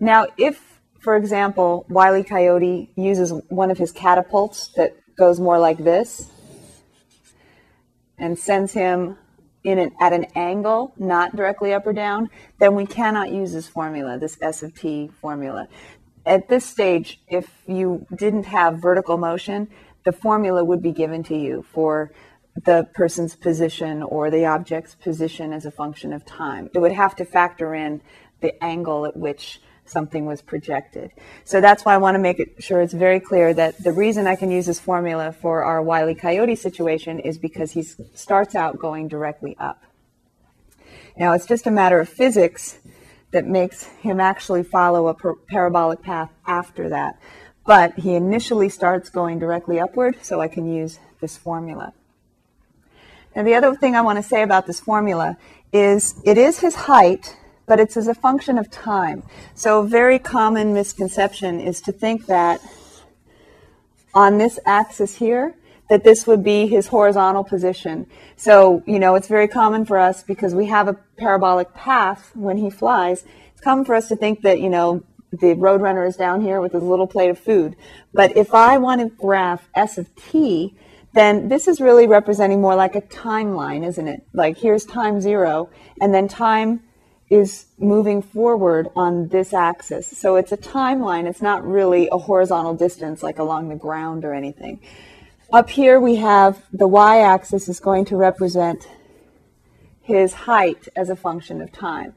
Now, if, for example, Wiley. Coyote uses one of his catapults that goes more like this and sends him in an, at an angle, not directly up or down, then we cannot use this formula, this S of t formula. At this stage, if you didn't have vertical motion, the formula would be given to you for the person's position or the object's position as a function of time. It would have to factor in the angle at which something was projected. So that's why I want to make it sure it's very clear that the reason I can use this formula for our Wile E. Coyote situation is because he starts out going directly up. Now it's just a matter of physics that makes him actually follow a par- parabolic path after that. But he initially starts going directly upward, so I can use this formula. Now the other thing I want to say about this formula is it is his height, but it's as a function of time. So a very common misconception is to think that on this axis here, that this would be his horizontal position. So, you know, it's very common for us because we have a parabolic path when he flies. It's common for us to think that, you know, the roadrunner is down here with his little plate of food. But if I want to graph S of t, then this is really representing more like a timeline, isn't it? Like here's time zero, and then time is moving forward on this axis. So it's a timeline. It's not really a horizontal distance like along the ground or anything. Up here we have the y-axis is going to represent his height as a function of time.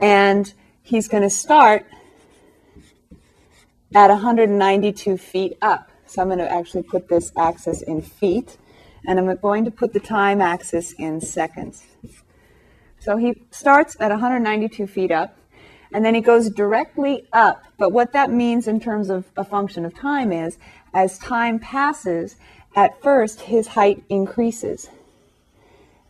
And he's going to start at 192 feet up. So I'm going to actually put this axis in feet, and I'm going to put the time axis in seconds. So he starts at 192 feet up, and then he goes directly up. But what that means in terms of a function of time is, as time passes, at first his height increases.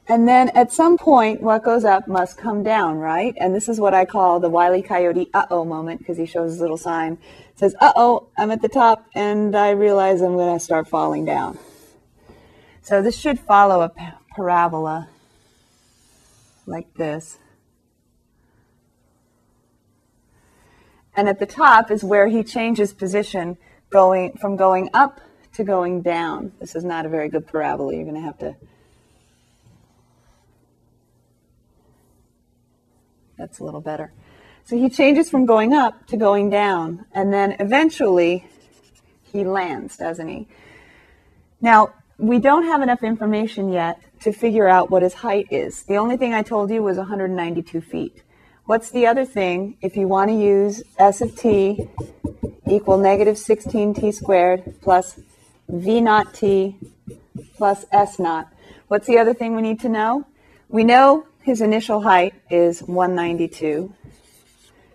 And then at some point, what goes up must come down, right? And this is what I call the Wile E. Coyote uh-oh moment, because he shows his little sign. Says, uh-oh, I'm at the top, and I realize I'm going to start falling down. So this should follow a parabola like this. And at the top is where he changes position going from going up to going down. This is not a very good parabola. You're going to have to. That's a little better. So he changes from going up to going down, and then eventually he lands, doesn't he? Now, we don't have enough information yet to figure out what his height is. The only thing I told you was 192 feet. What's the other thing if you want to use S of t equal negative 16t squared plus v naught t plus s naught? What's the other thing we need to know? We know his initial height is 192.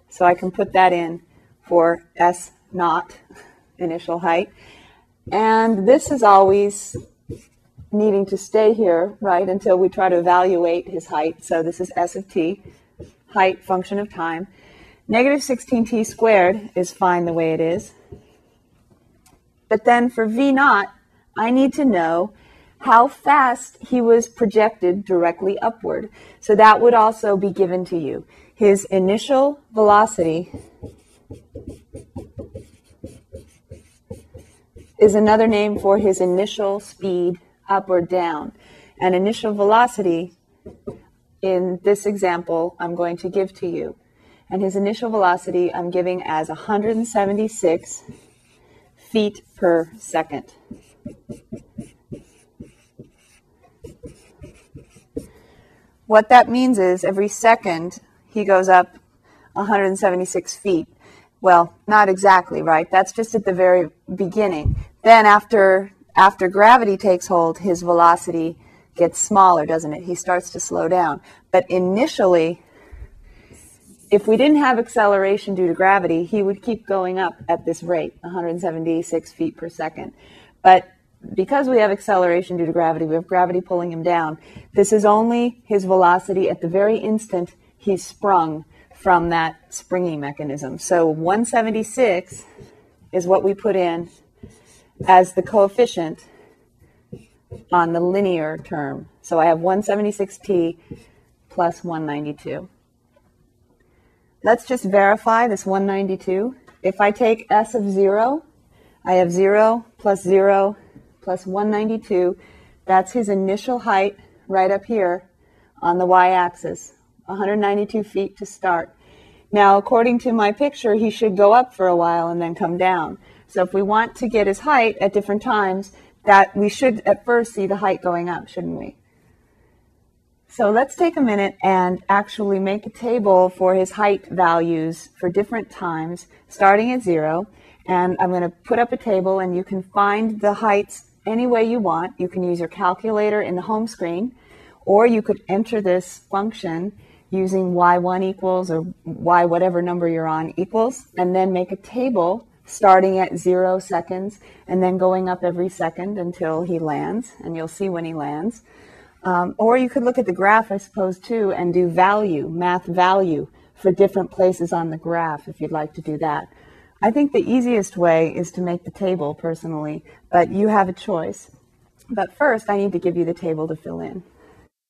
So I can put that in for s naught, initial height. And this is always needing to stay here, right, until we try to evaluate his height. So this is s of t, height function of time. Negative 16t squared is fine the way it is. But then for v naught, I need to know how fast he was projected directly upward. So that would also be given to you. His initial velocity is another name for his initial speed up or down. And initial velocity in this example I'm going to give to you. And his initial velocity I'm giving as 176 feet per second. What that means is every second he goes up 176 feet. Well, not exactly, right? That's just at the very beginning. Then after after gravity takes hold, his velocity gets smaller, doesn't it? He starts to slow down. But initially, if we didn't have acceleration due to gravity, he would keep going up at this rate, 176 feet per second. But because we have acceleration due to gravity, we have gravity pulling him down. This is only his velocity at the very instant he sprung from that springing mechanism. So 176 is what we put in as the coefficient on the linear term. So I have 176t plus 192. let's just verify this 192. If I take s of 0, I have 0 plus 0 plus 192. That's his initial height right up here on the y-axis, 192 feet to start. Now, according to my picture, he should go up for a while and then come down. So if we want to get his height at different times, that we should at first see the height going up, shouldn't we? So let's take a minute and actually make a table for his height values for different times, starting at zero. And I'm going to put up a table and you can find the heights any way you want. You can use your calculator in the home screen, or you could enter this function using y1 equals or y whatever number you're on equals, and then make a table starting at zero seconds and then going up every second until he lands, and you'll see when he lands. Um, or you could look at the graph, I suppose, too, and do value, math value for different places on the graph if you'd like to do that. I think the easiest way is to make the table personally, but you have a choice. But first, I need to give you the table to fill in.